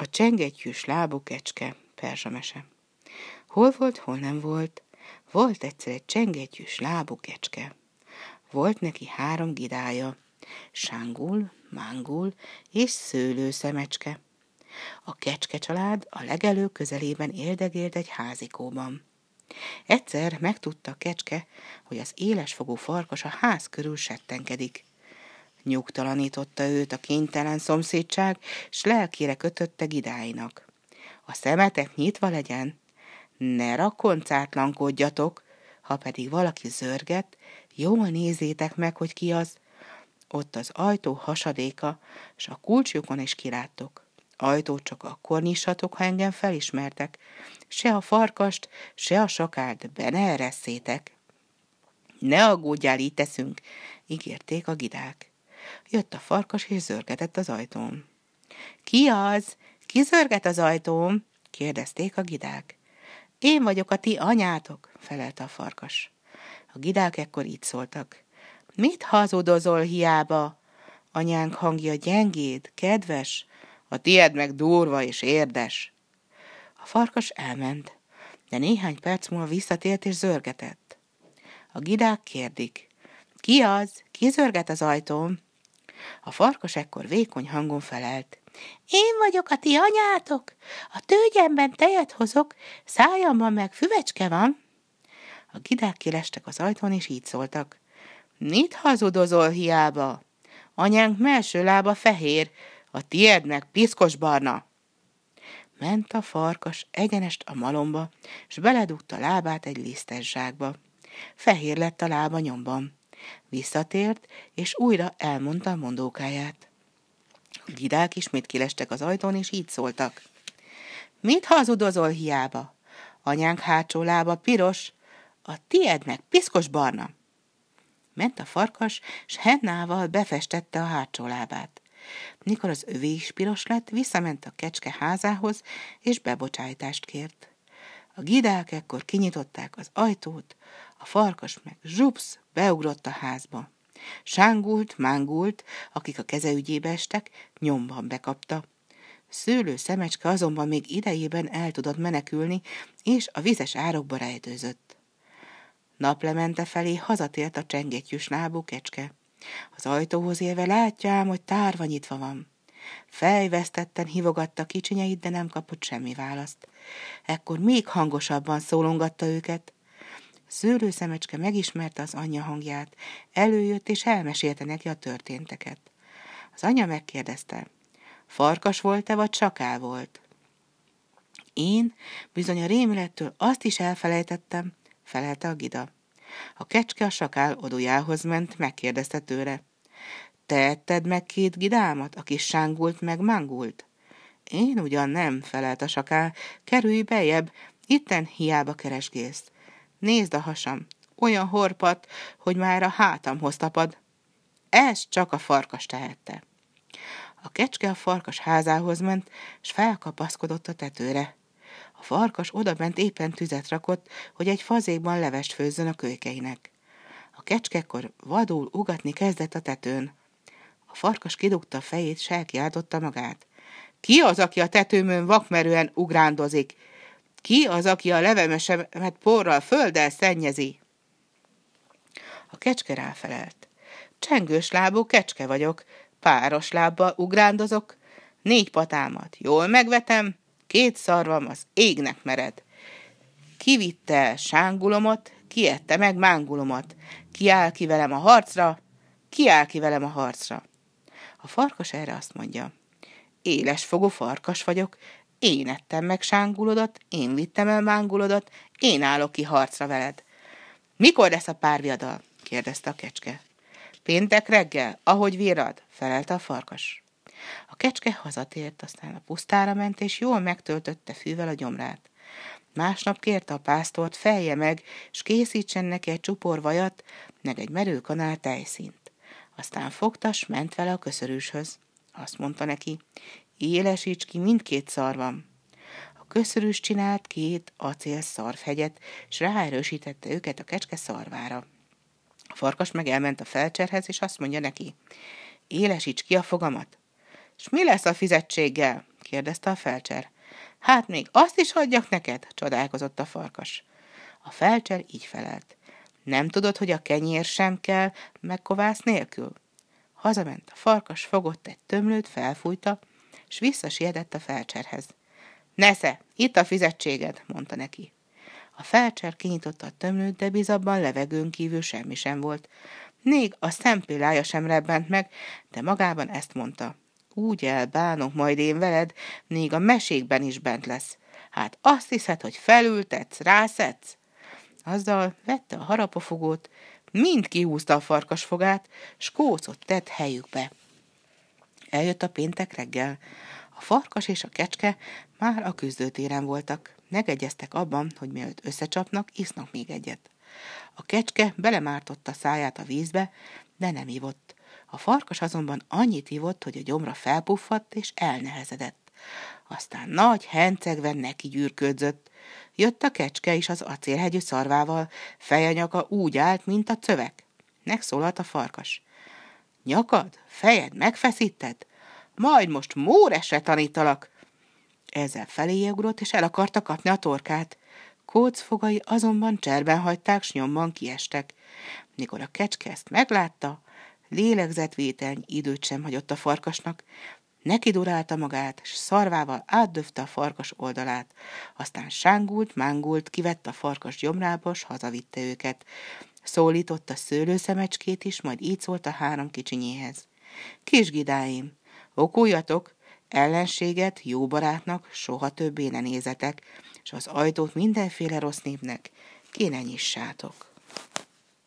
A csengettyűs lábú kecske, perzsamese. Hol volt, hol nem volt, volt egyszer egy csengettyűs lábú kecske. Volt neki három gidája, sángul, mángul és szőlő szemecske. A kecske család a legelő közelében éldegélt egy házikóban. Egyszer megtudta a kecske, hogy az élesfogú farkas a ház körül settenkedik. Nyugtalanította őt a kénytelen szomszédság, s lelkére kötötte gidáinak. A szemetek nyitva legyen, ne rakoncátlankodjatok, ha pedig valaki zörget, jól nézzétek meg, hogy ki az. Ott az ajtó hasadéka, s a kulcsjukon is kiláttok. Ajtót csak akkor nyissatok, ha engem felismertek. Se a farkast, se a sakárt be ne eresszétek. Ne aggódjál, így teszünk, ígérték a gidák. Jött a farkas, és zörgetett az ajtón. Ki az? Ki zörget az ajtón? kérdezték a gidák. Én vagyok a ti anyátok, felelte a farkas. A gidák ekkor így szóltak. Mit hazudozol hiába? Anyánk hangja gyengéd, kedves, a tied meg durva és érdes. A farkas elment, de néhány perc múlva visszatért és zörgetett. A gidák kérdik. Ki az? Ki zörget az ajtón? A farkas ekkor vékony hangon felelt. Én vagyok a ti anyátok, a tőgyemben tejet hozok, szájamban meg füvecske van. A gidák kilestek az ajtón, és így szóltak. Mit hazudozol hiába? Anyánk melső lába fehér, a tied meg piszkos barna. Ment a farkas egyenest a malomba, s beledugta lábát egy lisztes zsákba. Fehér lett a lába nyomban. Visszatért, és újra elmondta a mondókáját. A gidák ismét kilestek az ajtón, és így szóltak. Mit hazudozol hiába? Anyánk hátsó lába piros, a tied meg piszkos barna. Ment a farkas, s hennával befestette a hátsó lábát. Mikor az övé is piros lett, visszament a kecske házához, és bebocsájtást kért. A gidák ekkor kinyitották az ajtót, farkas meg zsupsz beugrott a házba. Sángult, mángult, akik a keze ügyébe estek, nyomban bekapta. Szőlő szemecske azonban még idejében el tudott menekülni, és a vizes árokba rejtőzött. Naplemente felé hazatért a csengettyűs lábú kecske. Az ajtóhoz élve látja ám, hogy tárva nyitva van. Fejvesztetten hívogatta kicsinyeit, de nem kapott semmi választ. Ekkor még hangosabban szólongatta őket. Szőlő szemecske megismerte az anyja hangját, előjött és elmesélte neki a történteket. Az anya megkérdezte, farkas volt-e, vagy sakál volt? Én bizony a rémülettől azt is elfelejtettem, felelte a gida. A kecske a sakál odujához ment, megkérdezte tőle. Te etted meg két gidámat, aki sángult meg mangult? Én ugyan nem, felelt a sakál, kerülj bejebb, itten hiába keresgélsz. Nézd a hasam, olyan horpat, hogy már a hátamhoz tapad. Ez csak a farkas tehette. A kecske a farkas házához ment, s felkapaszkodott a tetőre. A farkas odabent éppen tüzet rakott, hogy egy fazékban levest főzzön a kölykeinek. A kecskekor vadul ugatni kezdett a tetőn. A farkas kidugta a fejét, s elkiáltotta magát. Ki az, aki a tetőmön vakmerően ugrándozik? Ki az, aki a levemesemet porral földdel szennyezi? A kecske ráfelelt. Csengős lábú kecske vagyok, páros lábbal ugrándozok, négy patámat jól megvetem, Két szarvam az égnek mered. Kivitte el sángulomat, kiette meg mángulomat. Ki áll ki velem a harcra, ki áll ki velem a harcra. A farkas erre azt mondja. Éles fogó farkas vagyok, én ettem meg sángulodat, én vittem el mángulodat, én állok ki harcra veled. Mikor lesz a párviadal? kérdezte a kecske. Péntek reggel, ahogy virad, felelte a farkas. A kecske hazatért, aztán a pusztára ment, és jól megtöltötte fűvel a gyomrát. Másnap kérte a pásztort, felje meg, s készítsen neki egy csupor vajat, meg egy merőkanál tejszínt. Aztán fogta, s ment vele a köszörűshöz. Azt mondta neki, élesíts ki mindkét szarvam. A köszörűs csinált két acél szarfhegyet, s ráerősítette őket a kecske szarvára. A farkas meg elment a felcserhez, és azt mondja neki, élesíts ki a fogamat. És mi lesz a fizetséggel? kérdezte a felcser. Hát még azt is hagyjak neked, csodálkozott a farkas. A felcser így felelt. Nem tudod, hogy a kenyér sem kell megkovász nélkül? Hazament a farkas, fogott egy tömlőt, felfújta, és visszasietett a felcserhez. Nesze, itt a fizetséged, mondta neki. A felcser kinyitotta a tömlőt, de bizabban levegőn kívül semmi sem volt. Még a szempillája sem rebbent meg, de magában ezt mondta. Úgy elbánok majd én veled, még a mesékben is bent lesz. Hát azt hiszed, hogy felültetsz, rászedsz? Azzal vette a harapofogót, mind kihúzta a farkas fogát, s kócot tett helyükbe. Eljött a péntek reggel. A farkas és a kecske már a küzdőtéren voltak. Megegyeztek abban, hogy mielőtt összecsapnak, isznak még egyet. A kecske belemártotta száját a vízbe, de nem ivott. A farkas azonban annyit ivott, hogy a gyomra felpuffadt és elnehezedett. Aztán nagy hencegven neki gyűrködzött. Jött a kecske is az acélhegyű szarvával, feje nyaka úgy állt, mint a cövek. Megszólalt a farkas. Nyakad, fejed megfeszíted? Majd most móresre tanítalak. Ezzel feléje ugrott, és el akarta kapni a torkát. Kóc fogai azonban cserben hagyták, s nyomban kiestek. Mikor a kecske ezt meglátta, lélegzetvételny időt sem hagyott a farkasnak, Neki durálta magát, s szarvával átdöfte a farkas oldalát. Aztán sángult, mángult, kivette a farkas gyomrába, s hazavitte őket. Szólította szőlőszemecskét is, majd így szólt a három kicsinyéhez. Kis gidáim, okuljatok, ellenséget jó barátnak soha többé ne nézetek, és az ajtót mindenféle rossz népnek ki ne nyissátok.